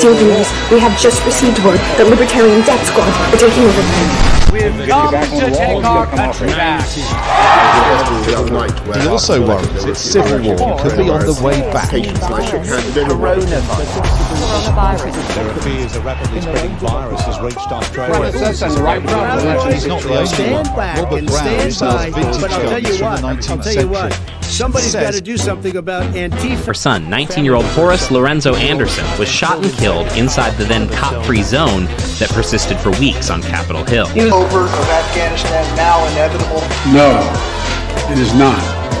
Dear viewers, we have just received word that Libertarian Death Squad are taking over the We've come to take our country back. He also worries its civil war could be on the way back. Coronavirus. There are fears a rapidly spreading virus has reached Australia. He's not the only Stand one. back Robert and Brown stand sells by. vintage But I'll tell guns you from what, the I'll 19th tell you what. century. Somebody's got to do something about Antifa. Her son, 19 year old Horace Lorenzo Anderson, was shot and killed inside the then cop free zone that persisted for weeks on Capitol Hill. over of Afghanistan now inevitable? No, it is not.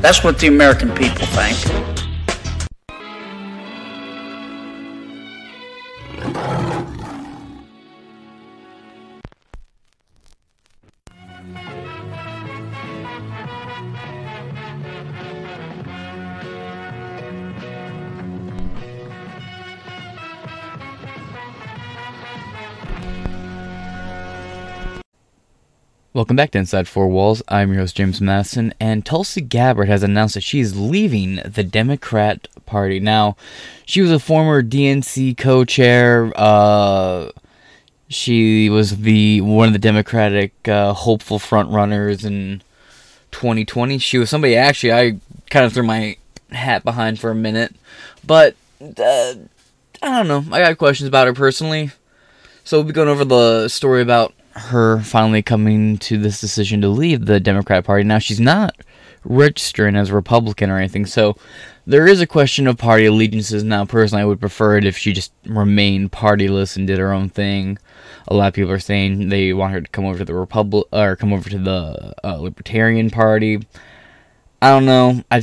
that's what the American people think. Welcome back to Inside Four Walls. I'm your host, James Madison, and Tulsi Gabbard has announced that she is leaving the Democrat Party. Now, she was a former DNC co-chair. Uh, she was the one of the Democratic uh, hopeful front runners in 2020. She was somebody actually I kind of threw my hat behind for a minute, but uh, I don't know. I got questions about her personally. So we'll be going over the story about her finally coming to this decision to leave the Democrat Party. Now she's not registering as a Republican or anything, so there is a question of party allegiances. Now, personally, I would prefer it if she just remained partyless and did her own thing. A lot of people are saying they want her to come over to the Republic or come over to the uh, Libertarian Party. I don't know. I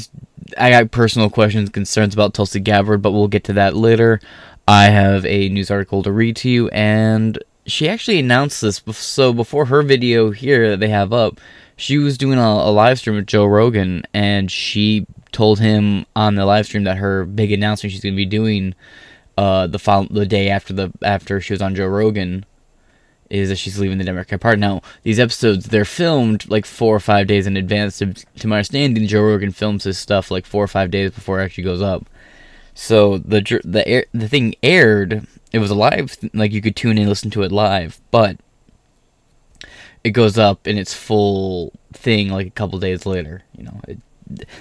I got personal questions, concerns about Tulsi Gabbard, but we'll get to that later. I have a news article to read to you, and she actually announced this. So before her video here that they have up, she was doing a, a live stream with Joe Rogan, and she told him on the live stream that her big announcement she's going to be doing uh, the the day after the after she was on Joe Rogan is that she's leaving the Democrat Party. Now, these episodes, they're filmed like four or five days in advance. To, to my understanding, Joe Rogan films his stuff like four or five days before it actually goes up. So the the air, the thing aired. It was a live, like you could tune in and listen to it live, but it goes up in its full thing like a couple days later. You know, it,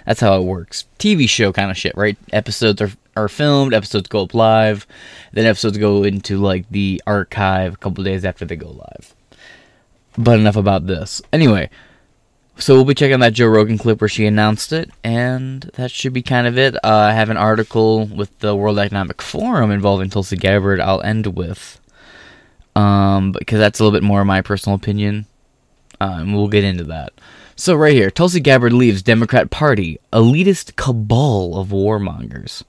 that's how it works. TV show kind of shit, right? Episodes are are filmed, episodes go up live, then episodes go into like the archive a couple days after they go live. But enough about this. Anyway, so we'll be checking that Joe Rogan clip where she announced it, and that should be kind of it. Uh, I have an article with the World Economic Forum involving Tulsi Gabbard. I'll end with, um, because that's a little bit more of my personal opinion, uh, and we'll get into that. So right here, Tulsi Gabbard leaves Democrat Party, elitist cabal of warmongers.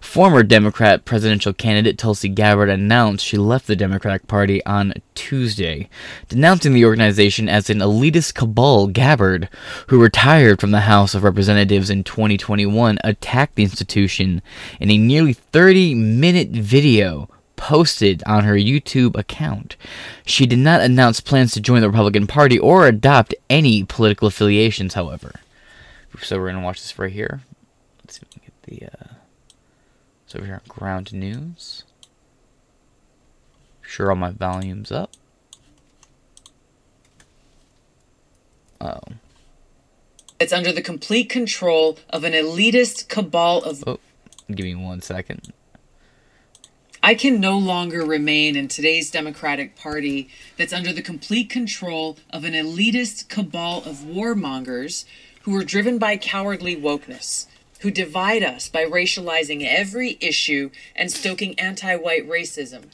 Former Democrat presidential candidate Tulsi Gabbard announced she left the Democratic Party on Tuesday, denouncing the organization as an elitist cabal. Gabbard, who retired from the House of Representatives in 2021, attacked the institution in a nearly 30 minute video posted on her YouTube account. She did not announce plans to join the Republican Party or adopt any political affiliations, however. So we're gonna watch this right here. Let's see if we can get the. Uh, so over here on Ground News. Sure, all my volumes up. Oh. It's under the complete control of an elitist cabal of. Oh, give me one second. I can no longer remain in today's Democratic Party that's under the complete control of an elitist cabal of warmongers who are driven by cowardly wokeness, who divide us by racializing every issue and stoking anti white racism,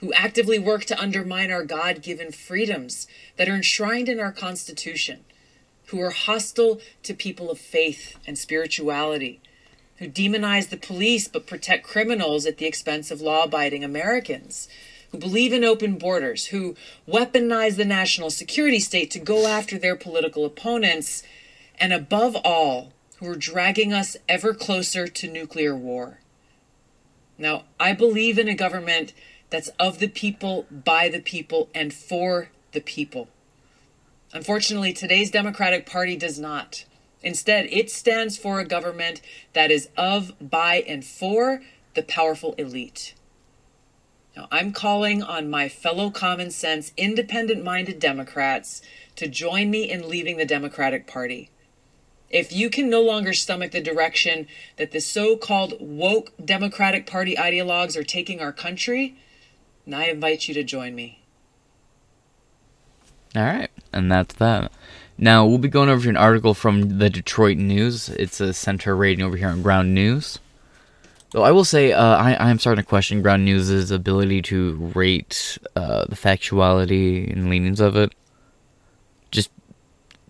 who actively work to undermine our God given freedoms that are enshrined in our Constitution, who are hostile to people of faith and spirituality who demonize the police but protect criminals at the expense of law abiding Americans, who believe in open borders, who weaponize the national security state to go after their political opponents, and above all, who are dragging us ever closer to nuclear war. Now, I believe in a government that's of the people, by the people, and for the people. Unfortunately, today's Democratic Party does not. Instead, it stands for a government that is of, by, and for the powerful elite. Now, I'm calling on my fellow common sense, independent minded Democrats to join me in leaving the Democratic Party. If you can no longer stomach the direction that the so called woke Democratic Party ideologues are taking our country, then I invite you to join me. All right, and that's that. Now, we'll be going over to an article from the Detroit News. It's a center rating over here on Ground News. Though I will say, uh, I, I'm starting to question Ground News' ability to rate uh, the factuality and leanings of it. Just,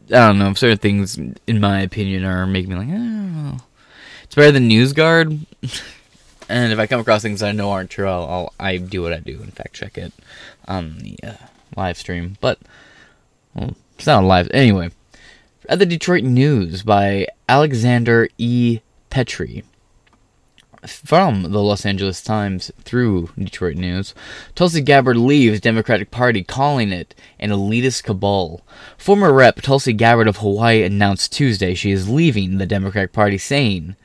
I don't know, certain things, in my opinion, are making me like, don't. It's better than NewsGuard. and if I come across things I know aren't true, I'll, I'll I do what I do and fact check it on the uh, live stream. But, well, it's not live. Anyway, at the Detroit News by Alexander E. Petrie. From the Los Angeles Times through Detroit News, Tulsi Gabbard leaves Democratic Party, calling it an elitist cabal. Former Rep Tulsi Gabbard of Hawaii announced Tuesday she is leaving the Democratic Party, saying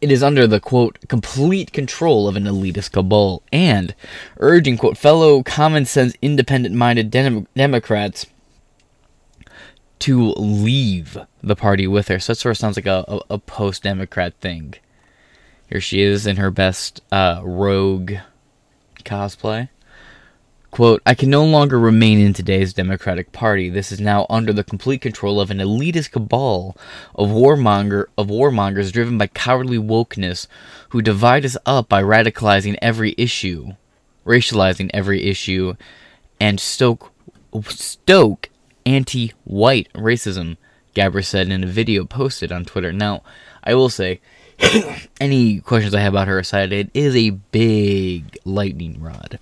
it is under the quote complete control of an elitist cabal, and urging quote fellow common sense, independent minded dem- Democrats to leave the party with her. So that sort of sounds like a, a, a post Democrat thing. Here she is in her best uh, rogue cosplay. Quote, I can no longer remain in today's Democratic Party. This is now under the complete control of an elitist cabal of warmonger of warmongers driven by cowardly wokeness who divide us up by radicalizing every issue, racializing every issue, and stoke stoke anti white racism, Gabbard said in a video posted on Twitter. Now, I will say, any questions I have about her aside, it is a big lightning rod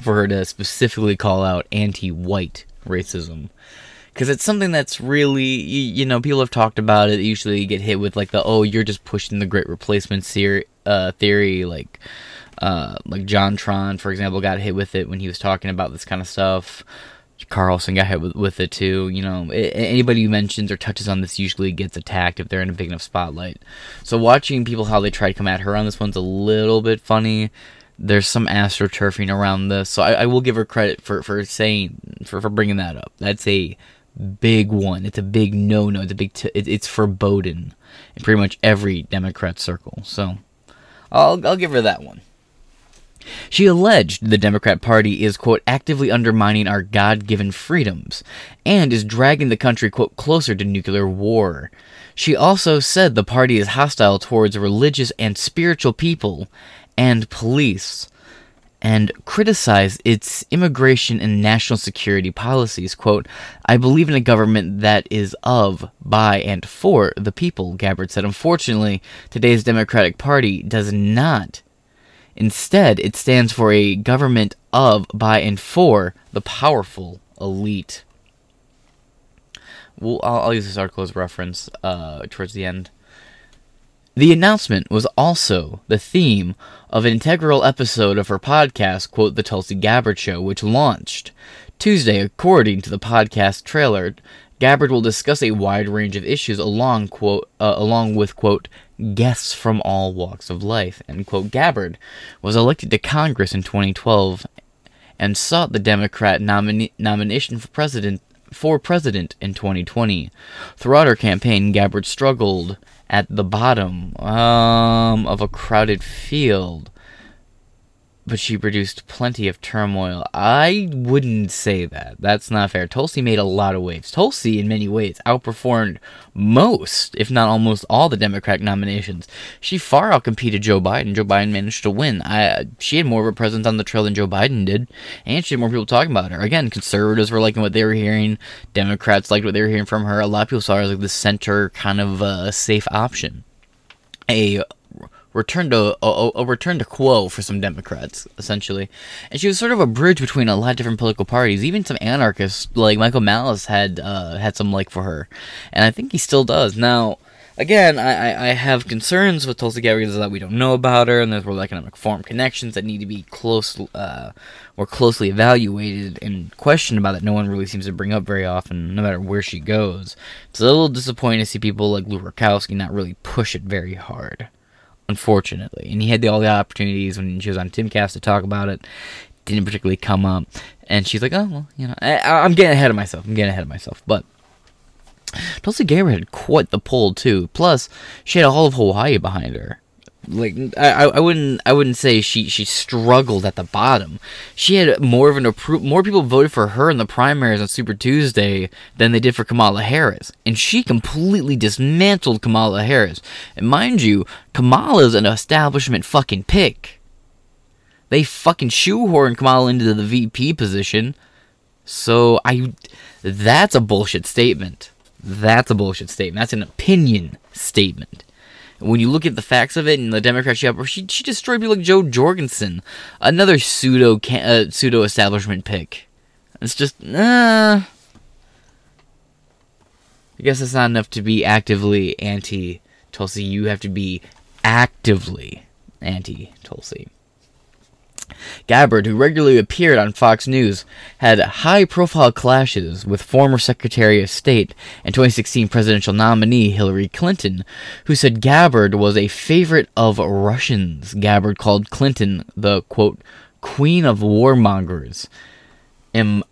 for her to specifically call out anti white racism. Because it's something that's really, you, know, people have talked about it. Usually get hit with, like, the, oh, you're just pushing the great replacement ser- uh, theory. Like, uh, like JonTron, for example, got hit with it when he was talking about this kind of stuff. Carlson got hit with, with it too. You know, anybody who mentions or touches on this usually gets attacked if they're in a big enough spotlight. So watching people how they try to come at her on this one's a little bit funny. There's some astroturfing around this, so I, I will give her credit for for saying for for bringing that up. That's a big one. It's a big no no. It's a big. T- it, it's foreboding in pretty much every Democrat circle. So I'll I'll give her that one. She alleged the Democrat Party is, quote, actively undermining our God given freedoms and is dragging the country, quote, closer to nuclear war. She also said the party is hostile towards religious and spiritual people and police and criticized its immigration and national security policies. Quote, I believe in a government that is of, by, and for the people, Gabbard said. Unfortunately, today's Democratic Party does not Instead, it stands for a government of, by, and for the powerful elite. Well, I'll, I'll use this article as reference uh, towards the end. The announcement was also the theme of an integral episode of her podcast, quote, The Tulsi Gabbard Show, which launched Tuesday, according to the podcast trailer. Gabbard will discuss a wide range of issues along quote uh, along with quote guests from all walks of life end quote. Gabbard was elected to Congress in 2012 and sought the Democrat nomina- nomination for president for president in 2020. Throughout her campaign, Gabbard struggled at the bottom um, of a crowded field but she produced plenty of turmoil. I wouldn't say that. That's not fair. Tulsi made a lot of waves. Tulsi, in many ways, outperformed most, if not almost all, the Democratic nominations. She far outcompeted Joe Biden. Joe Biden managed to win. I, she had more of a presence on the trail than Joe Biden did, and she had more people talking about her. Again, conservatives were liking what they were hearing. Democrats liked what they were hearing from her. A lot of people saw her as like the center kind of uh, safe option. A return to a, a, return to quo for some Democrats, essentially. And she was sort of a bridge between a lot of different political parties. Even some anarchists like Michael Malice had uh, had some like for her, and I think he still does now. Again, I, I have concerns with Tulsi Gabbard that we don't know about her, and there's world economic forum connections that need to be close, uh, more closely evaluated and questioned about that no one really seems to bring up very often, no matter where she goes. It's a little disappointing to see people like Luke Rudkowski not really push it very hard unfortunately. And he had the, all the opportunities when she was on Timcast to talk about it. Didn't particularly come up. And she's like, oh, well, you know, I, am getting ahead of myself. I'm getting ahead of myself. But Tulsi Gabbard had quite the pull, too. Plus, she had all of Hawaii behind her like I, I wouldn't I wouldn't say she she struggled at the bottom. She had more of an appro- more people voted for her in the primaries on Super Tuesday than they did for Kamala Harris, and she completely dismantled Kamala Harris. And mind you, Kamala's an establishment fucking pick. They fucking shoehorned Kamala into the VP position. So I that's a bullshit statement. That's a bullshit statement. That's an opinion statement when you look at the facts of it and the Democrats she she, she destroyed people like Jo Jorgensen, another pseudo uh, pseudo establishment pick. It's just uh I guess it's not enough to be actively anti Tulsi. You have to be actively anti Tulsi. Gabbard, who regularly appeared on Fox News, had high profile clashes with former Secretary of State and 2016 presidential nominee Hillary Clinton, who said Gabbard was a favorite of Russians. Gabbard called Clinton the, quote, queen of warmongers, em-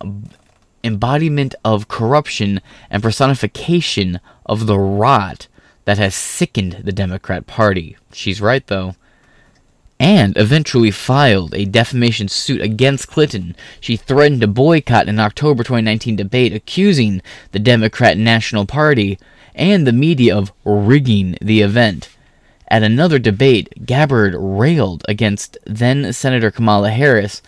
embodiment of corruption, and personification of the rot that has sickened the Democrat Party. She's right, though and eventually filed a defamation suit against Clinton. She threatened to boycott an October 2019 debate accusing the Democrat National Party and the media of rigging the event. At another debate, Gabbard railed against then Senator Kamala Harris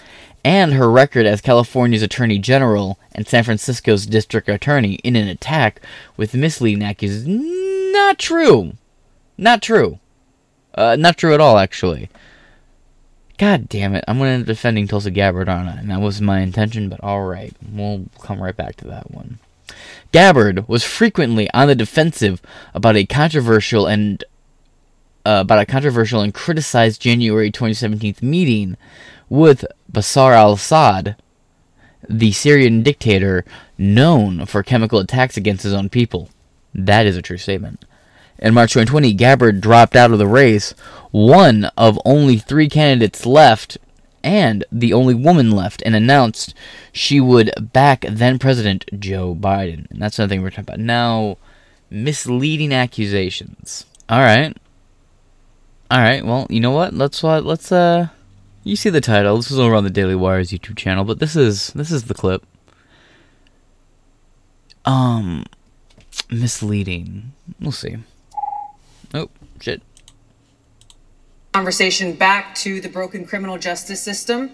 and her record as California's Attorney General and San Francisco's District Attorney in an attack with misleading accusations. Not true. Not true. Uh, not true at all, actually. God damn it. I'm going to end up defending Tulsi Gabbard, aren't I? And that was my intention, but alright. We'll come right back to that one. Gabbard was frequently on the defensive about a controversial and uh, about a controversial and criticized January 2017 meeting with Bashar al-Assad, the Syrian dictator known for chemical attacks against his own people. That is a true statement. In March 2020, Gabbard dropped out of the race, one of only three candidates left, and the only woman left, and announced she would back then President Joe Biden. And that's another thing we're talking about. Now, misleading accusations. All right. All right. Well, you know what? Let's uh, let's uh, you see the title. This is over on the Daily Wire's YouTube channel, but this is this is the clip. Um, misleading. We'll see. Oh, shit. Conversation back to the broken criminal justice system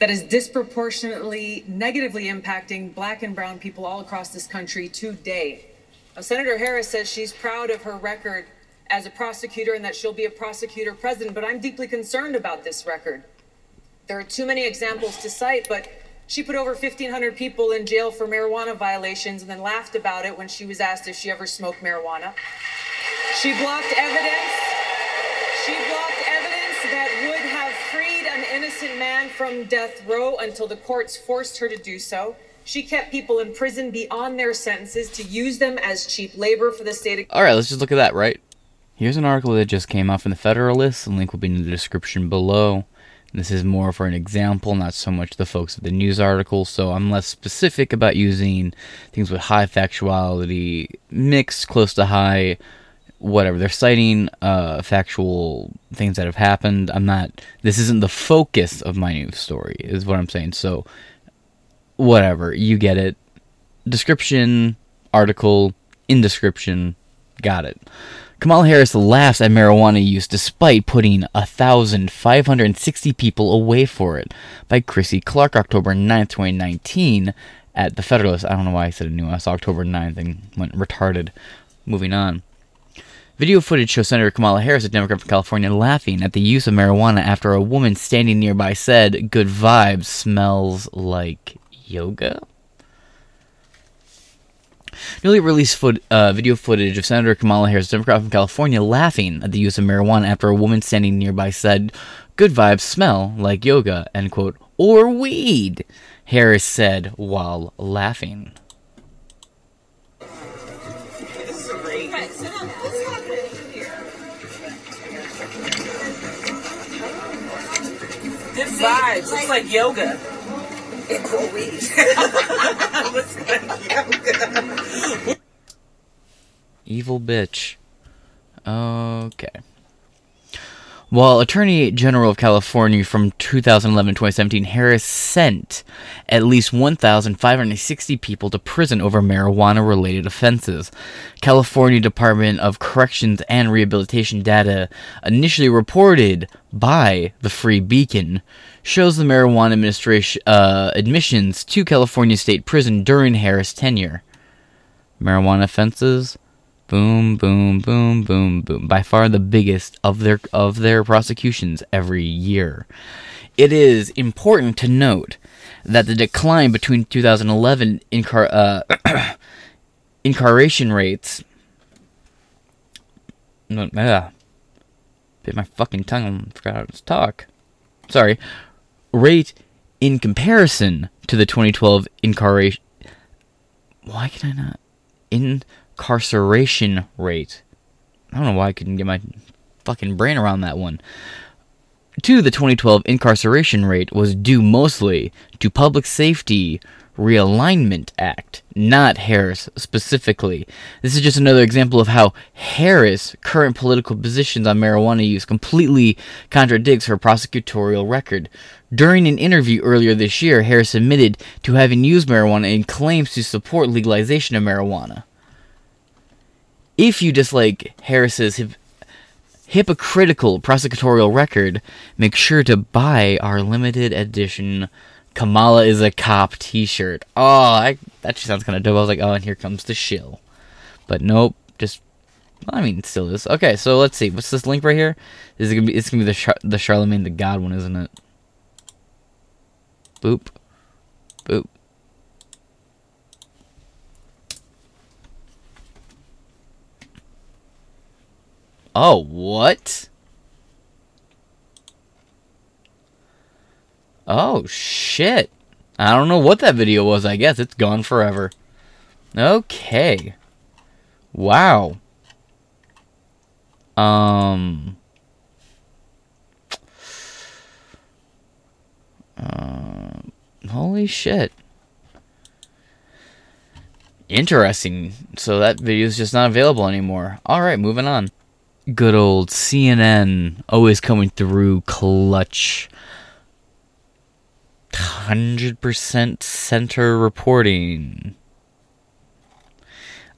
that is disproportionately negatively impacting black and brown people all across this country today. Now, Senator Harris says she's proud of her record as a prosecutor and that she'll be a prosecutor president, but I'm deeply concerned about this record. There are too many examples to cite, but she put over 1,500 people in jail for marijuana violations and then laughed about it when she was asked if she ever smoked marijuana. She blocked evidence She blocked evidence that would have freed an innocent man from death row until the courts forced her to do so. She kept people in prison beyond their sentences to use them as cheap labor for the state. All right, let's just look at that, right? Here's an article that just came out from the Federalist. The link will be in the description below. This is more for an example, not so much the folks of the news article, so I'm less specific about using things with high factuality, mixed close to high, whatever. They're citing uh, factual things that have happened. I'm not, this isn't the focus of my news story, is what I'm saying. So, whatever, you get it. Description, article, in description, got it. Kamala Harris laughs at marijuana use despite putting 1,560 people away for it by Chrissy Clark, October 9th, 2019, at the Federalist. I don't know why I said it new. I saw October 9th and went retarded. Moving on. Video footage shows Senator Kamala Harris, a Democrat from California, laughing at the use of marijuana after a woman standing nearby said, Good vibes smells like yoga? Newly released foot, uh, video footage of Senator Kamala Harris, a Democrat from California, laughing at the use of marijuana after a woman standing nearby said, Good vibes smell like yoga, end quote, or weed, Harris said while laughing. Vibes. It's like yoga. Evil bitch. Okay. While Attorney General of California from 2011 2017, Harris sent at least 1,560 people to prison over marijuana related offenses. California Department of Corrections and Rehabilitation data, initially reported by the Free Beacon, shows the marijuana administration uh, admissions to California State Prison during Harris' tenure. Marijuana offenses? Boom boom boom boom boom. By far the biggest of their of their prosecutions every year. It is important to note that the decline between 2011 incar- uh, incarceration rates uh, bit my fucking tongue forgot how to talk. Sorry rate in comparison to the 2012 incarceration why can i not incarceration rate. I don't know why I couldn't get my fucking brain around that one. To the 2012 incarceration rate was due mostly to Public Safety Realignment Act, not Harris specifically. This is just another example of how Harris' current political positions on marijuana use completely contradicts her prosecutorial record. During an interview earlier this year, Harris admitted to having used marijuana and claims to support legalization of marijuana if you dislike Harris's hip- hypocritical prosecutorial record, make sure to buy our limited edition Kamala is a cop t-shirt. Oh, I, that just sounds kind of dope. I was like, oh, and here comes the shill. But nope, just well, I mean, still is. Okay, so let's see. What's this link right here? Is it gonna be? It's gonna be the Char- the Charlemagne the God one, isn't it? Boop, boop. Oh, what? Oh, shit. I don't know what that video was, I guess. It's gone forever. Okay. Wow. Um. Uh, holy shit. Interesting. So that video is just not available anymore. Alright, moving on good old CNN always coming through clutch. 100% center reporting.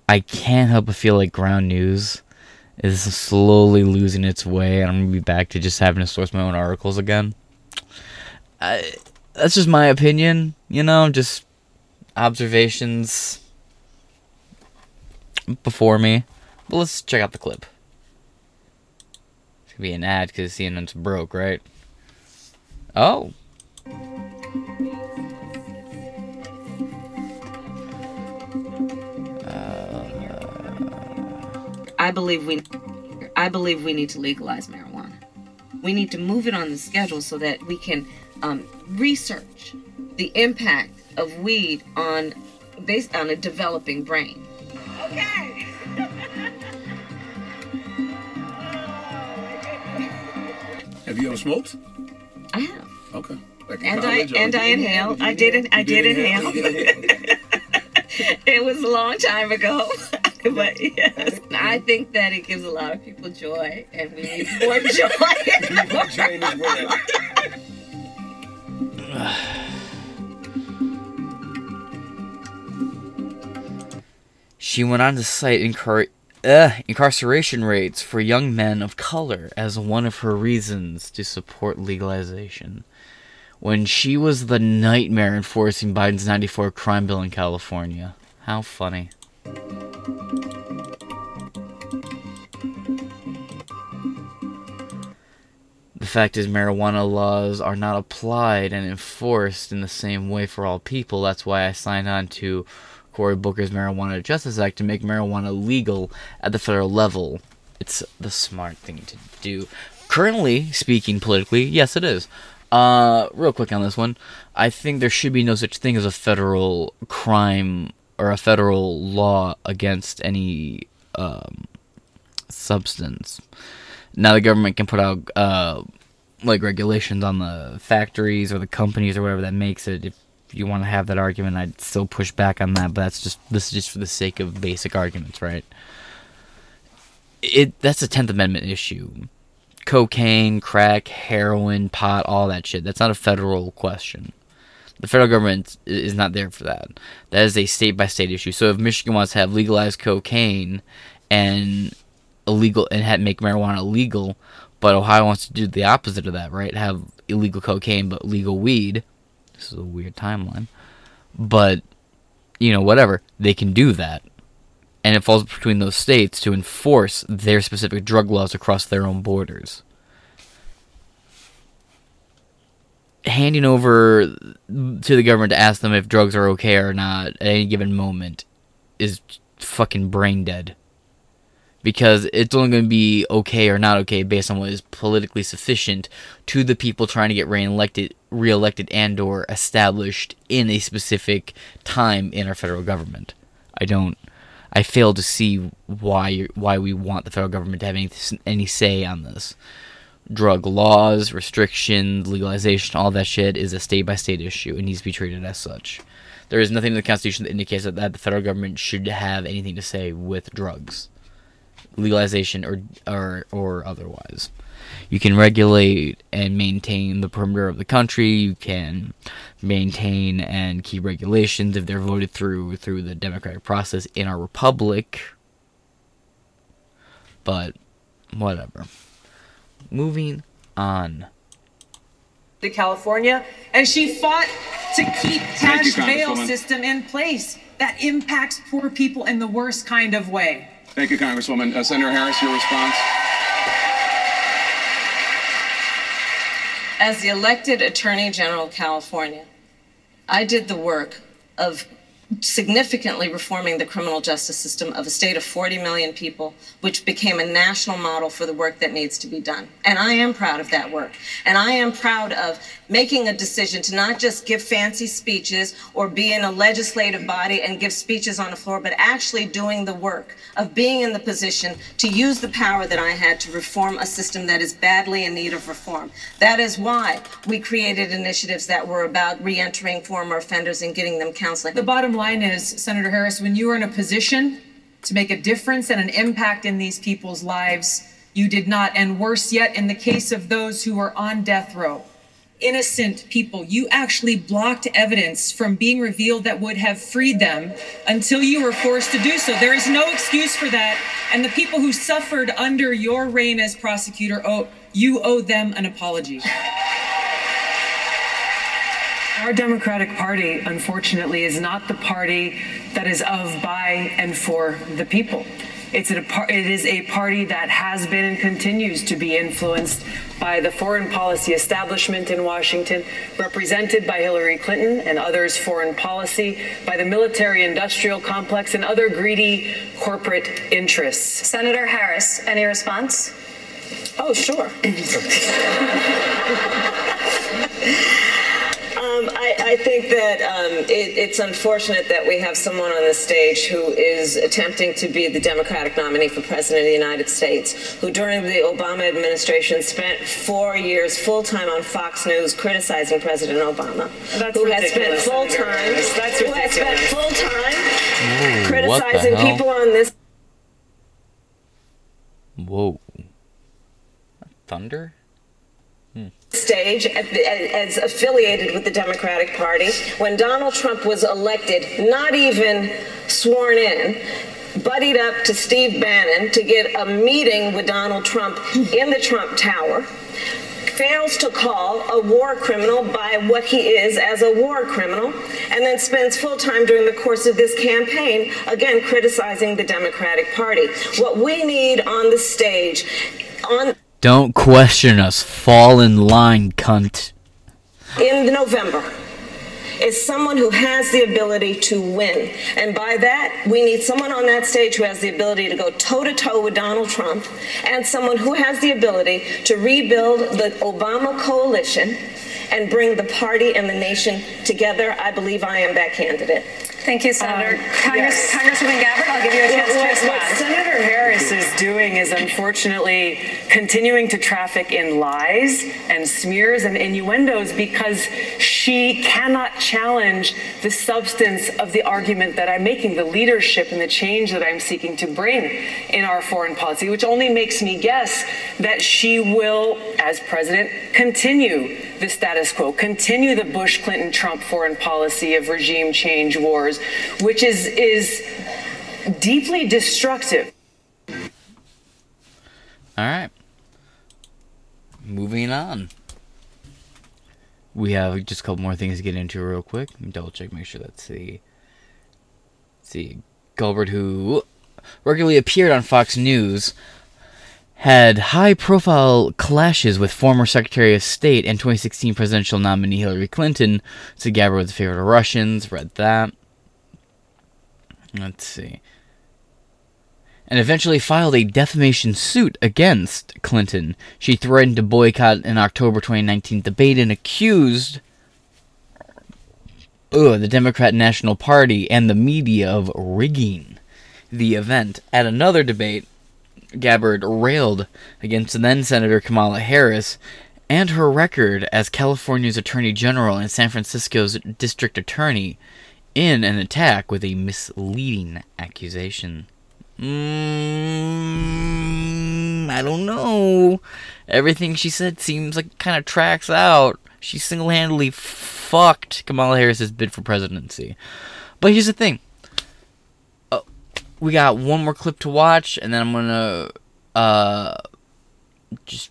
I can't help but feel like ground news is slowly losing its way, and I'm gonna be back to just having to source my own articles again. I, that's just my opinion, you know, just observations before me. But let's check out the clip. It's gonna be an ad because CNN's broke, right? Oh. I believe we I believe we need to legalize marijuana. We need to move it on the schedule so that we can um, research the impact of weed on based on a developing brain. Okay. Have you ever smoked? I have. Okay. Like and I and I inhale. I did I did inhale. it was a long time ago. but yes, I think that it gives a lot of people joy, and we need more joy. more joy in this world. She went on to cite incar- uh, incarceration rates for young men of color as one of her reasons to support legalization. When she was the nightmare enforcing Biden's 94 crime bill in California. How funny. The fact is, marijuana laws are not applied and enforced in the same way for all people. That's why I signed on to Cory Booker's Marijuana Justice Act to make marijuana legal at the federal level. It's the smart thing to do. Currently, speaking politically, yes, it is. Uh, real quick on this one, I think there should be no such thing as a federal crime or a federal law against any um, substance. Now the government can put out uh, like regulations on the factories or the companies or whatever that makes it. If you want to have that argument, I'd still push back on that. But that's just this is just for the sake of basic arguments, right? It that's a Tenth Amendment issue. Cocaine, crack, heroin, pot, all that shit. That's not a federal question. The federal government is not there for that. That is a state by state issue. So if Michigan wants to have legalized cocaine and illegal and make marijuana illegal, but Ohio wants to do the opposite of that, right? Have illegal cocaine but legal weed. This is a weird timeline. But you know, whatever, they can do that. And it falls between those states to enforce their specific drug laws across their own borders. Handing over to the government to ask them if drugs are okay or not at any given moment is fucking brain dead because it's only going to be okay or not okay based on what is politically sufficient to the people trying to get re-elected, re-elected and or established in a specific time in our federal government. I don't. I fail to see why why we want the federal government to have any any say on this. Drug laws, restrictions, legalization, all that shit is a state by state issue. It needs to be treated as such. There is nothing in the Constitution that indicates that, that the federal government should have anything to say with drugs legalization or or or otherwise. You can regulate and maintain the perimeter of the country. You can maintain and keep regulations if they're voted through through the democratic process in our republic. But whatever. Moving on. To California, and she fought to keep cash bail system in place that impacts poor people in the worst kind of way. Thank you, Congresswoman. Uh, Senator Harris, your response. As the elected Attorney General of California, I did the work of significantly reforming the criminal justice system of a state of 40 million people, which became a national model for the work that needs to be done. And I am proud of that work. And I am proud of making a decision to not just give fancy speeches or be in a legislative body and give speeches on the floor, but actually doing the work of being in the position to use the power that I had to reform a system that is badly in need of reform. That is why we created initiatives that were about reentering former offenders and getting them counseling. The bottom line is, Senator Harris, when you are in a position to make a difference and an impact in these people's lives, you did not. And worse yet, in the case of those who are on death row, innocent people, you actually blocked evidence from being revealed that would have freed them until you were forced to do so. There is no excuse for that. And the people who suffered under your reign as prosecutor, oh, you owe them an apology. Our Democratic Party, unfortunately, is not the party that is of, by, and for the people. It's a, it is a party that has been and continues to be influenced by the foreign policy establishment in Washington, represented by Hillary Clinton and others' foreign policy, by the military industrial complex, and other greedy corporate interests. Senator Harris, any response? Oh, sure. I, I think that um, it, it's unfortunate that we have someone on the stage who is attempting to be the Democratic nominee for President of the United States, who during the Obama administration spent four years full time on Fox News criticizing President Obama, That's who has spent full time, That's who has spent full time Ooh, what the criticizing people on this Whoa. Thunder? Stage as affiliated with the Democratic Party when Donald Trump was elected, not even sworn in, buddied up to Steve Bannon to get a meeting with Donald Trump in the Trump Tower. Fails to call a war criminal by what he is as a war criminal, and then spends full time during the course of this campaign, again, criticizing the Democratic Party. What we need on the stage, on Don't question us. Fall in line, cunt. in November is someone who has the ability to win. And by that, we need someone on that stage who has the ability to go toe to toe with Donald Trump and someone who has the ability to rebuild the Obama coalition and bring the party and the nation together. I believe I am that candidate. Thank you, Senator. Um, Congress, yes. Congresswoman Gabbard, I'll give you a chance What, to what. Senator Harris is doing is unfortunately continuing to traffic in lies and smears and innuendos because she cannot challenge the substance of the argument that I'm making, the leadership and the change that I'm seeking to bring in our foreign policy, which only makes me guess that she will, as president, continue the status quo, continue the Bush Clinton Trump foreign policy of regime change wars, which is is deeply destructive. All right. Moving on. We have just a couple more things to get into real quick. Double check, make sure that's the. see. Gabbard, who regularly appeared on Fox News, had high profile clashes with former Secretary of State and 2016 presidential nominee Hillary Clinton. So Gabbard was a favorite of Russians, read that. Let's see and eventually filed a defamation suit against Clinton. She threatened to boycott an October 2019 debate and accused ugh, the Democrat National Party and the media of rigging the event. At another debate, Gabbard railed against then Senator Kamala Harris and her record as California's Attorney General and San Francisco's District Attorney in an attack with a misleading accusation. Mm, I don't know. Everything she said seems like kind of tracks out. She single handedly fucked Kamala Harris's bid for presidency. But here's the thing. Uh, we got one more clip to watch, and then I'm gonna uh, just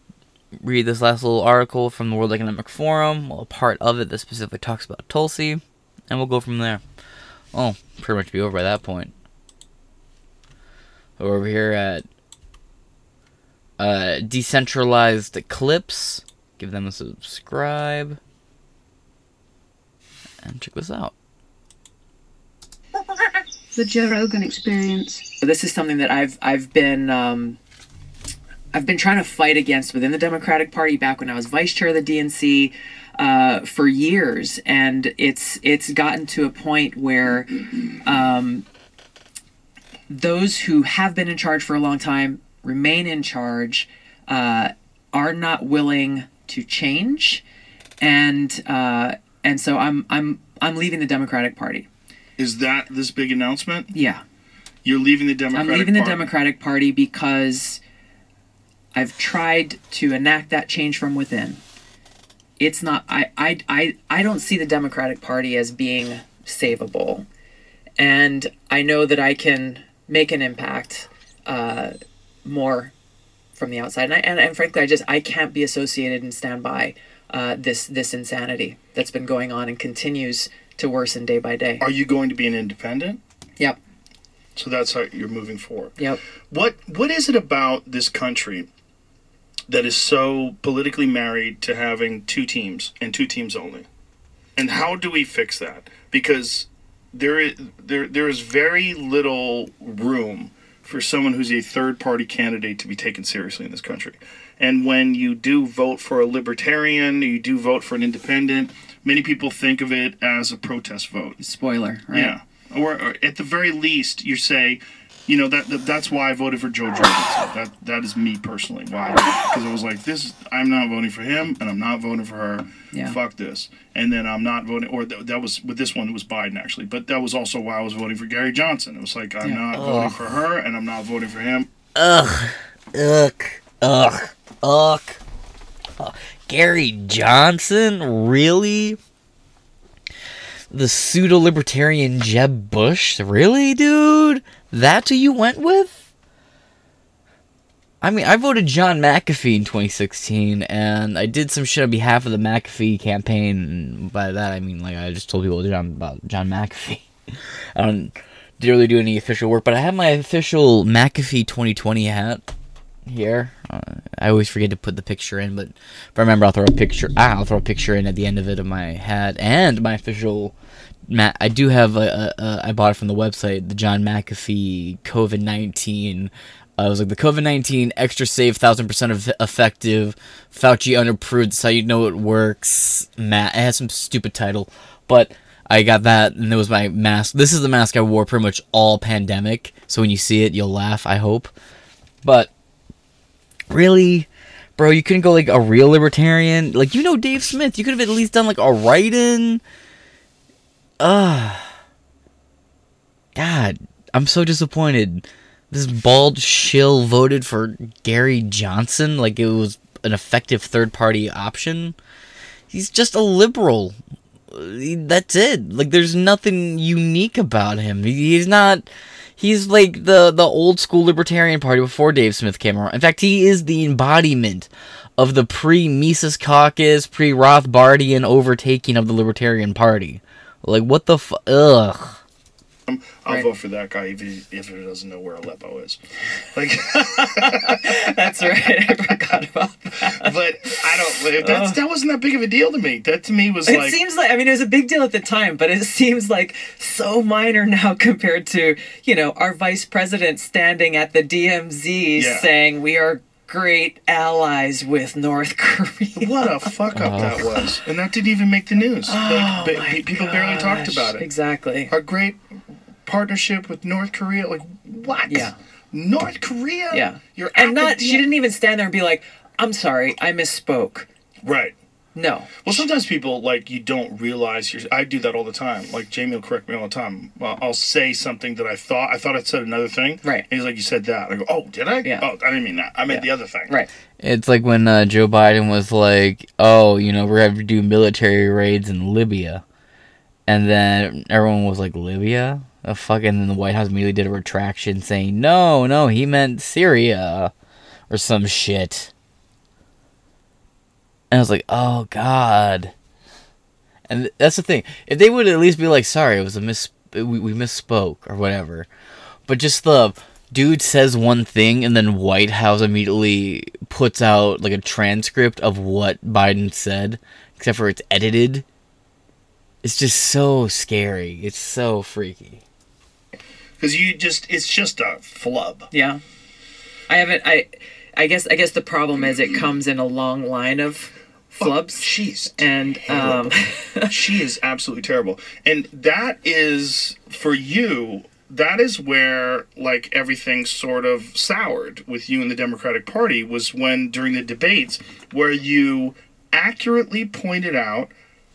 read this last little article from the World Economic Forum. Well, a part of it that specifically talks about Tulsi, and we'll go from there. Oh, pretty much be over by that point over here at uh, Decentralized Clips. Give them a subscribe. And check this out. The Joe Rogan experience. This is something that I've I've been um, I've been trying to fight against within the Democratic Party back when I was vice chair of the DNC uh, for years, and it's it's gotten to a point where um, those who have been in charge for a long time remain in charge, uh, are not willing to change, and uh, and so I'm I'm I'm leaving the Democratic Party. Is that this big announcement? Yeah. You're leaving the Democratic I'm leaving the Party? Democratic Party because I've tried to enact that change from within. It's not I I I, I don't see the Democratic Party as being savable. And I know that I can make an impact uh, more from the outside. And, I, and and frankly I just I can't be associated and stand by uh, this this insanity that's been going on and continues to worsen day by day. Are you going to be an independent? Yep. So that's how you're moving forward. Yep. What What is it about this country that is so politically married to having two teams and two teams only? And how do we fix that? Because there is there there is very little room for someone who's a third party candidate to be taken seriously in this country. And when you do vote for a libertarian, you do vote for an independent, many people think of it as a protest vote. Spoiler, right? Yeah. Or, or at the very least, you say, you know that, that that's why I voted for Jo Jorgensen. That that is me personally. Why? Because I was like, this. I'm not voting for him, and I'm not voting for her. Yeah. Fuck this. And then I'm not voting. Or th- that was with this one. It was Biden actually, but that was also why I was voting for Gary Johnson. It was like I'm Yeah. not Ugh. voting for her, and I'm not voting for him. Ugh. Ugh. Ugh. Ugh. Ugh. Gary Johnson? Really? The pseudo libertarian Jeb Bush? Really, dude? That's who you went with? I mean, I voted John McAfee in 2016, and I did some shit on behalf of the McAfee campaign. And by that, I mean, like, I just told people John, about John McAfee. I don't didn't really do any official work, but I have my official McAfee 2020 hat here. Uh, I always forget to put the picture in, but if I remember, I'll throw a picture. Ah, I'll throw a picture in at the end of it of my hat and my official. Ma- I do have a, a, a. I bought it from the website, the John McAfee COVID nineteen. Uh, it was like the COVID nineteen extra safe, thousand percent effective. Fauci unapproved. That's how you know it works. Matt, it has some stupid title, but I got that, and it was my mask. This is the mask I wore pretty much all pandemic. So when you see it, you'll laugh. I hope, but really, bro, you couldn't go like a real libertarian. Like you know Dave Smith, you could have at least done like a write-in. Ugh. God, I'm so disappointed. This bald shill voted for Gary Johnson like it was an effective third-party option. He's just a liberal. That's it. Like there's nothing unique about him. He's not he's like the the old school libertarian party before Dave Smith came around. In fact, he is the embodiment of the pre Mises Caucus, pre Rothbardian overtaking of the Libertarian Party. Like what the fu- ugh. I'm, I'll Right. vote for that guy if he, if he doesn't know where Aleppo is. Like That's right. I forgot about that. But I don't. That's, oh. that wasn't that big of a deal to me. That to me was it like. seems like I mean it was a big deal at the time, but it seems like so minor now compared to you know our vice president standing at the DMZ Yeah. saying we are great allies with North Korea. What a fuck up that oh. was, and that didn't even make the news. Oh, like, ba- my people barely talked about it. Exactly. Our great partnership with North Korea. Like what? Yeah. North Korea. Yeah. You're and not she didn't even stand there and be like, "I'm sorry, I misspoke." Right. No. Well, sometimes people like you don't realize you're. I do that all the time. Like Jamie will correct me all the time. Well, I'll say something that I thought I thought I said another thing. Right. And he's like, "You said that." I go, "Oh, did I? Yeah. Oh, I didn't mean that. I meant the other thing." Right. It's like when uh, Joe Biden was like, "Oh, you know, we're going to do military raids in Libya," and then everyone was like, "Libya." A fuck, and then the White House immediately did a retraction saying, "No, no, he meant Syria, or some shit." And I was like, "Oh God." And that's the thing. If they would at least be like, "Sorry, it was a miss. We, we misspoke," or whatever, but just the dude says one thing and then White House immediately puts out like a transcript of what Biden said, except for it's edited. It's just so scary. It's so freaky. Because you just, it's just a flub. Yeah. I haven't I I guess I guess the problem is it comes in a long line of flubs. she's and um she is absolutely terrible. And that is for you. That is where like everything sort of soured with you and the Democratic Party was when during the debates where you accurately pointed out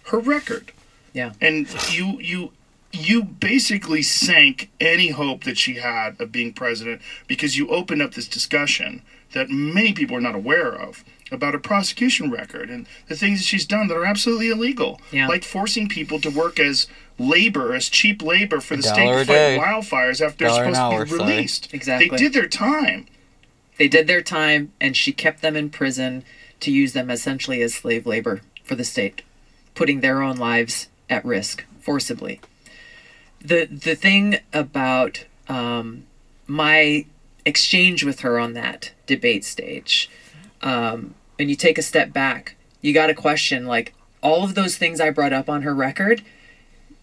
her record. Yeah. And you you you basically sank any hope that she had of being president because you opened up this discussion that many people are not aware of about her prosecution record and the things that she's done that are absolutely illegal. Yeah. Like forcing people to work as labor, as cheap labor for the dollar state to fight day. wildfires after they're supposed hour, to be sorry. released. Exactly. They did their time. they did their time and she kept them in prison to use them essentially as slave labor for the state, putting their own lives at risk forcibly. The the thing about um, my exchange with her on that debate stage, um, and you take a step back, you got to question like all of those things I brought up on her record,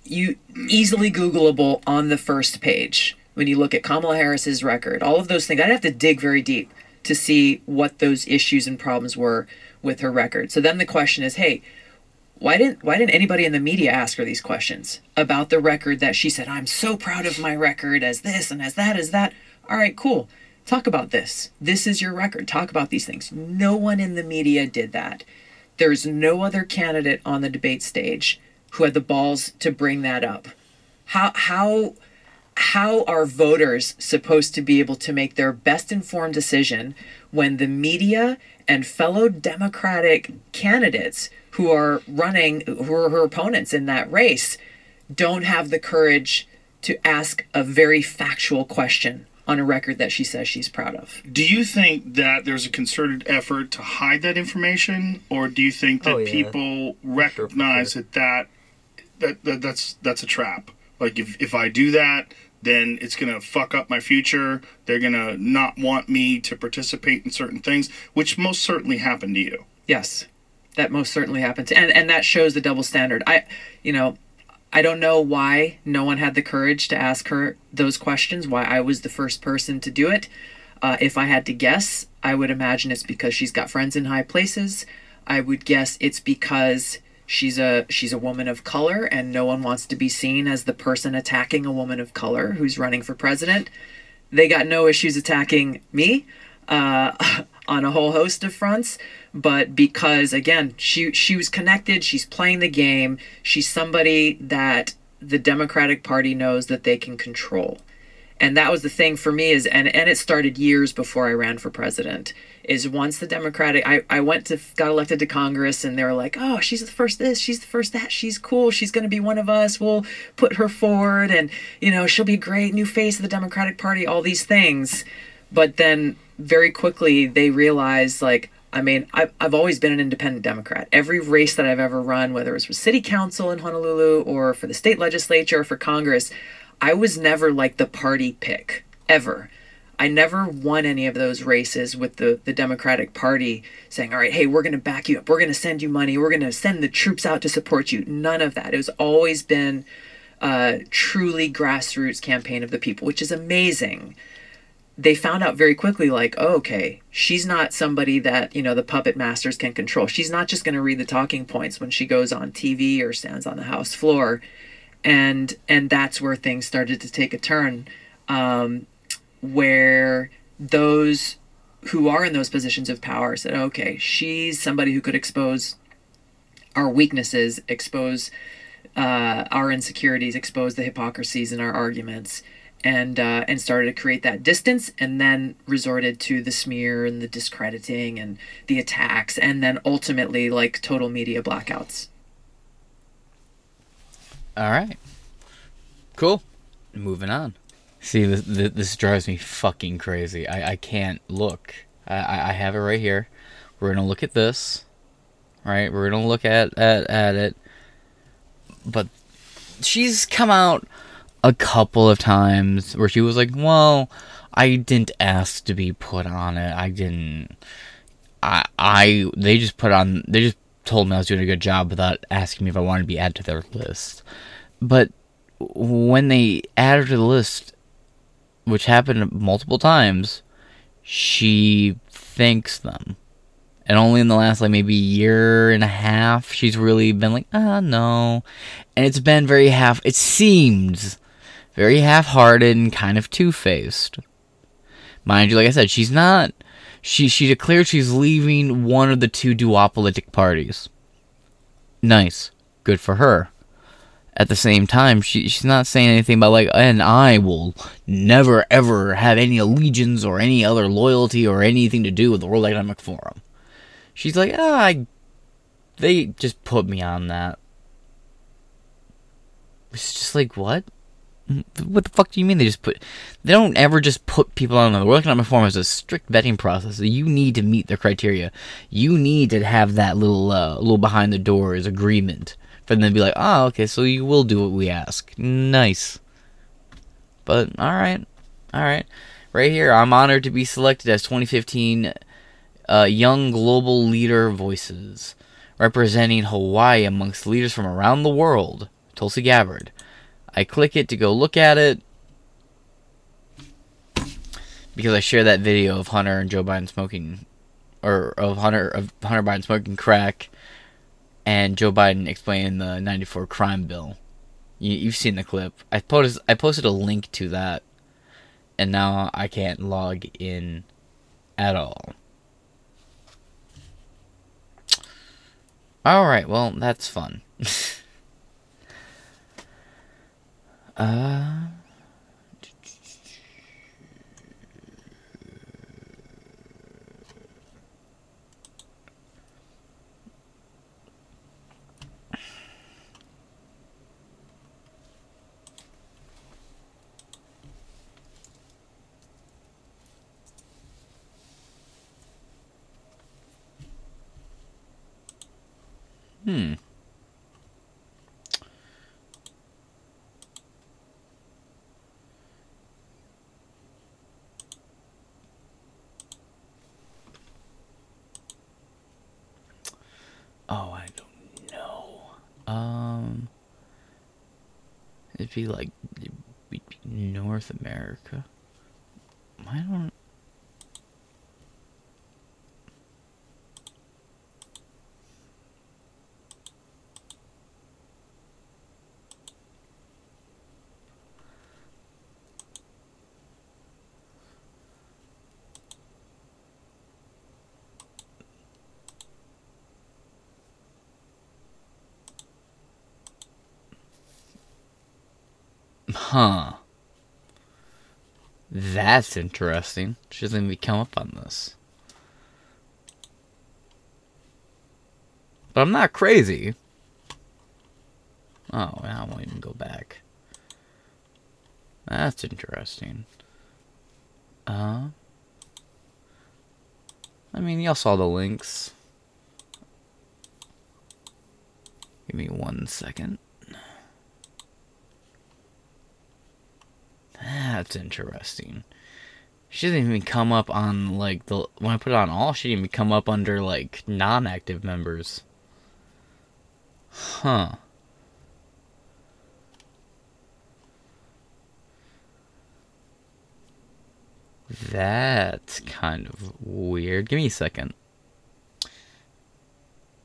you easily Googleable on the first page when you look at Kamala Harris's record. All of those things, I'd have to dig very deep to see what those issues and problems were with her record. So then the question is, hey, why didn't why didn't anybody in the media ask her these questions about the record that she said I'm so proud of my record as this and as that as that. All right, cool. Talk about this. This is your record. Talk about these things. No one in the media did that. There's no other candidate on the debate stage who had the balls to bring that up. How how how are voters supposed to be able to make their best informed decision when the media and fellow Democratic candidates who are running, who are her opponents in that race, don't have the courage to ask a very factual question on a record that she says she's proud of? Do you think that there's a concerted effort to hide that information, or do you think that Oh, yeah. people recognize that, that that that that's that's a trap? Like if if I do that, then it's gonna fuck up my future. They're gonna not want me to participate in certain things, which most certainly happened to you. Yes, that most certainly happened, and and that shows the double standard. I, you know, I don't know why no one had the courage to ask her those questions. Why I was the first person to do it. Uh, if I had to guess, I would imagine it's because she's got friends in high places. I would guess it's because she's a she's a woman of color, and no one wants to be seen as the person attacking a woman of color who's running for president. They got no issues attacking me uh, on a whole host of fronts, but because again, she she was connected, she's playing the game, she's somebody that the Democratic Party knows that they can control. And that was the thing for me is and and it started years before I ran for president. Is once the Democratic I, I went to got elected to Congress and they were like, Oh, she's the first this, she's the first that, she's cool, she's gonna be one of us, we'll put her forward and you know, she'll be great, new face of the Democratic Party, all these things. But then very quickly they realized like I mean, I've, I've always been an independent Democrat. Every race that I've ever run, whether it was for city council in Honolulu or for the state legislature or for Congress, I was never like the party pick, ever. I never won any of those races with the, the Democratic Party saying, all right, hey, we're going to back you up. We're going to send you money. We're going to send the troops out to support you. None of that. It was always been a truly grassroots campaign of the people, which is amazing they found out very quickly like oh, okay she's not somebody that you know the puppet masters can control. She's not just going to read the talking points when she goes on tv or stands on the house floor. And and that's where things started to take a turn um, where those who are in those positions of power said okay she's somebody who could expose our weaknesses expose uh, our insecurities expose the hypocrisies in our arguments and uh, and started to create that distance, and then resorted to the smear and the discrediting and the attacks, and then ultimately like total media blackouts. All right. Cool. Moving on. See, this, this, this drives me fucking crazy. I, I can't look. I, I I have it right here. We're gonna look at this. Right? We're gonna look at, at, at it. But she's come out a couple of times where she was like, "Well, I didn't ask to be put on it. I didn't. I I they just put on. They just told me I was doing a good job without asking me if I wanted to be added to their list. But when they added to the list, which happened multiple times, she thanks them." And only in the last like maybe year and a half, she's really been like, ah, no. And it's been very half. It seems very half-hearted and kind of two-faced. Mind you, like I said, she's not. She she declared she's leaving one of the two duopolitic parties. Nice, good for her. At the same time, she she's not saying anything about like, and I will never ever have any allegiance or any other loyalty or anything to do with the World Economic Forum. She's like, ah, I, they just put me on that. It's just like what? What the fuck do you mean they just put? They don't ever just put people on the World Economic Forum as a strict vetting process. You need to meet their criteria. You need to have that little uh, little behind the doors agreement for them to be like, oh, okay, so you will do what we ask. Nice. But all right, all right, right here, I'm honored to be selected as 2015 uh, Young Global Leader Voices, representing Hawaii amongst leaders from around the world. Tulsi Gabbard. I click it to go look at it. because I share that video of Hunter and Joe Biden smoking, or of Hunter of Hunter Biden smoking crack, and Joe Biden explaining the '94 crime bill. You, you've seen the clip. I posted I posted a link to that, and now I can't log in at all. All right, well that's fun. Hmm. Oh, I don't know. Um, it'd be like it'd be North America. I don't. Huh. That's interesting. She doesn't even come up on this. But I'm not crazy. Oh, I won't even go back. That's interesting. Uh, I mean, y'all saw the links. Give me one second. That's interesting. She doesn't even come up on like the when I put it on all. She didn't even come up under like non-active members. Huh. That's kind of weird. Give me a second.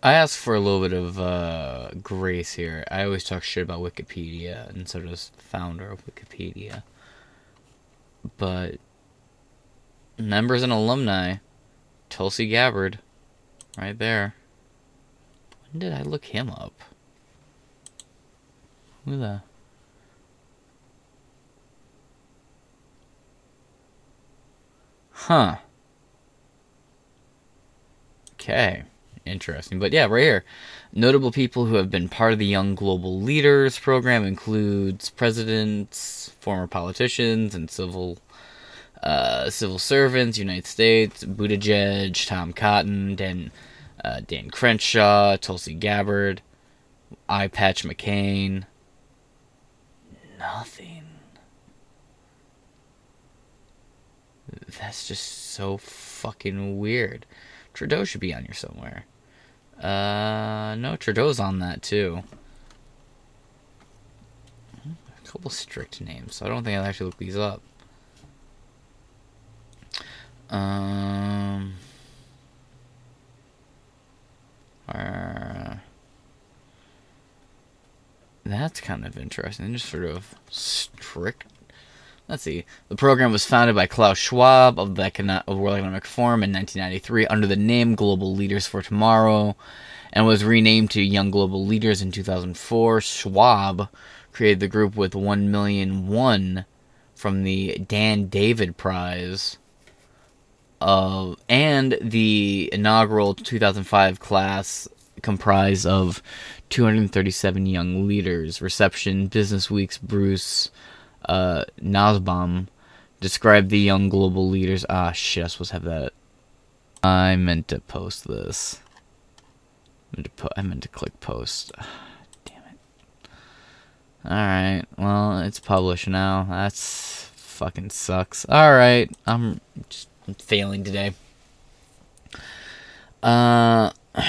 I ask for a little bit of uh, grace here. I always talk shit about Wikipedia, and so does the founder of Wikipedia. But members and alumni, Tulsi Gabbard, right there. When did I look him up? Who the? Huh. Okay. Interesting. But yeah, right here. Notable people who have been part of the Young Global Leaders program includes presidents, former politicians, and civil uh, civil servants, United States, Buttigieg, Tom Cotton, Dan, uh, Dan Crenshaw, Tulsi Gabbard, I Patch McCain. Nothing. That's just so fucking weird. Trudeau should be on here somewhere. Uh, no, Trudeau's on that too. A couple strict names, so I don't think I'll actually look these up. Um, uh, that's kind of interesting. Just sort of strict. Let's see. The program was founded by Klaus Schwab of the Econo- of World Economic Forum in 1993 under the name Global Leaders for Tomorrow and was renamed to Young Global Leaders in 2004. Schwab created the group with 1 million won from the Dan David Prize uh, and the inaugural 2005 class comprised of 237 young leaders. Reception, Business Week's Bruce uh, Nussbaum described the young global leaders. Ah, shit, I supposed to have that. I meant to post this. I meant to, po- I meant to click post. Damn it. Alright, well, it's published now. That's fucking sucks. Alright, I'm just I'm failing today. Uh,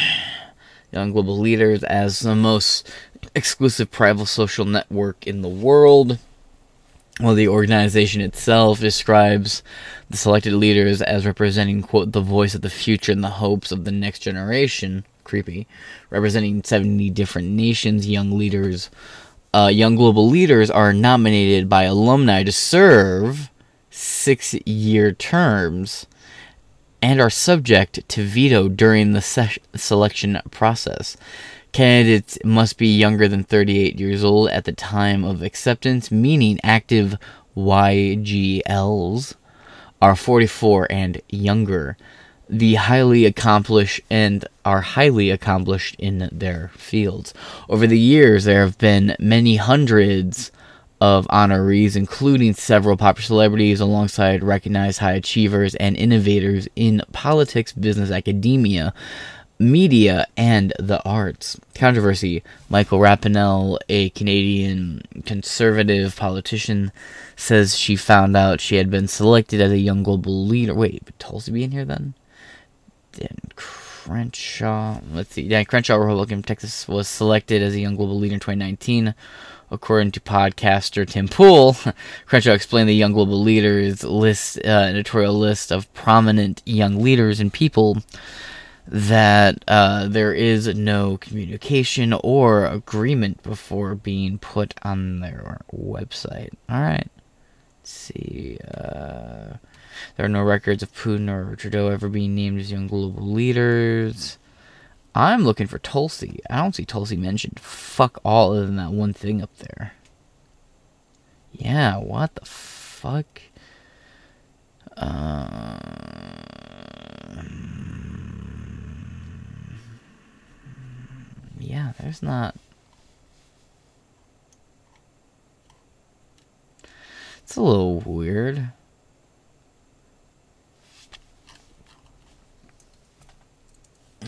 young global leaders as the most exclusive private social network in the world well, the organization itself describes the selected leaders as representing, quote, the voice of the future and the hopes of the next generation. Creepy. Representing 70 different nations, young leaders, uh, young global leaders are nominated by alumni to serve six year terms and are subject to veto during the se- selection process. Candidates must be younger than 38 years old at the time of acceptance, meaning active YGLs are 44 and younger. The highly accomplished and are highly accomplished in their fields. Over the years, there have been many hundreds of honorees, including several popular celebrities, alongside recognized high achievers and innovators in politics, business, academia, media, and the arts. Controversy Michelle Rempel, a Canadian conservative politician, says she found out she had been selected as a young global leader. Wait, would Tulsi be in here then? Dan Crenshaw. Let's see. Dan Crenshaw, Republican Texas, was selected as a young global leader in 2019. According to podcaster Tim Pool, Crenshaw explained the Young Global Leaders list, uh, editorial list of prominent young leaders and people that uh, there is no communication or agreement before being put on their website. All right. Let's see. Uh, there are no records of Putin or Trudeau ever being named as young global leaders. I'm looking for Tulsi. I don't see Tulsi mentioned. Fuck all other than that one thing up there. Yeah, what the fuck? Uh, yeah, there's not. It's a little weird.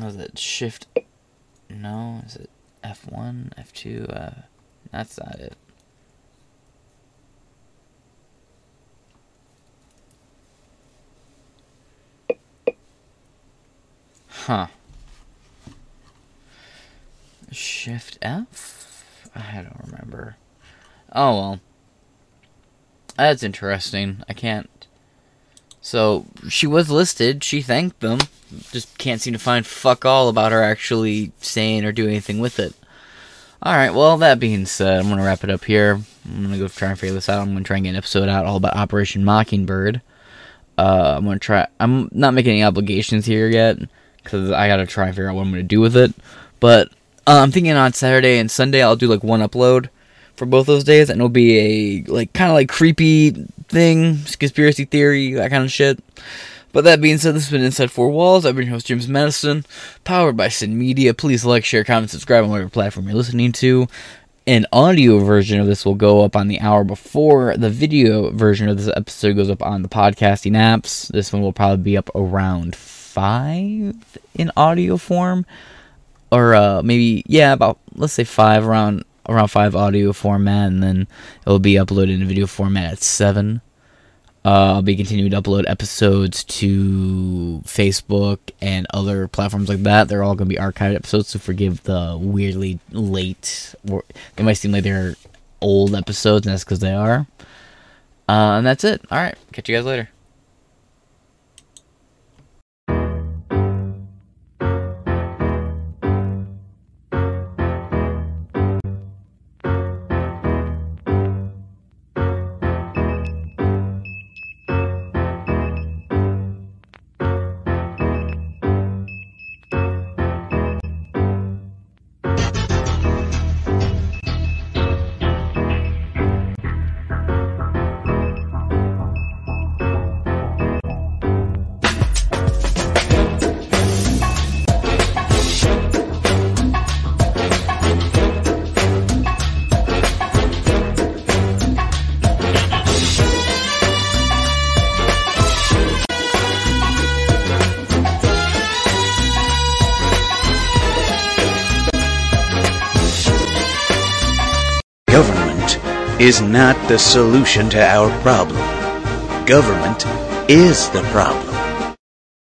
Was it shift? No, is it F1, F2? Uh, that's not it. Huh. Shift F? I don't remember. Oh well. That's interesting. I can't. So, she was listed. She thanked them. Just can't seem to find fuck all about her actually saying or doing anything with it. Alright, well, that being said, I'm going to wrap it up here. I'm going to go try and figure this out. I'm going to try and get an episode out all about Operation Mockingbird. Uh, I'm going to try. I'm not making any obligations here yet because I got to try and figure out what I'm going to do with it. But uh, I'm thinking on Saturday and Sunday I'll do like one upload for both those days, and it'll be a like kind of like creepy thing, conspiracy theory, that kind of shit. But that being said, this has been Inside Four Walls. I've been your host, James Madison, powered by Sin Media. Please like, share, comment, subscribe on whatever platform you're listening to. An audio version of this will go up on the hour before the video version of this episode goes up on the podcasting apps. This one will probably be up around five in audio form, or uh, maybe yeah, about let's say five around around five audio format, and then it will be uploaded in video format at seven. Uh, I'll be continuing to upload episodes to Facebook and other platforms like that. They're all going to be archived episodes, so forgive the weirdly late. Or they might seem like they're old episodes, and that's because they are. Uh, and that's it. All right, catch you guys later. Is not the solution to our problem. Government is the problem.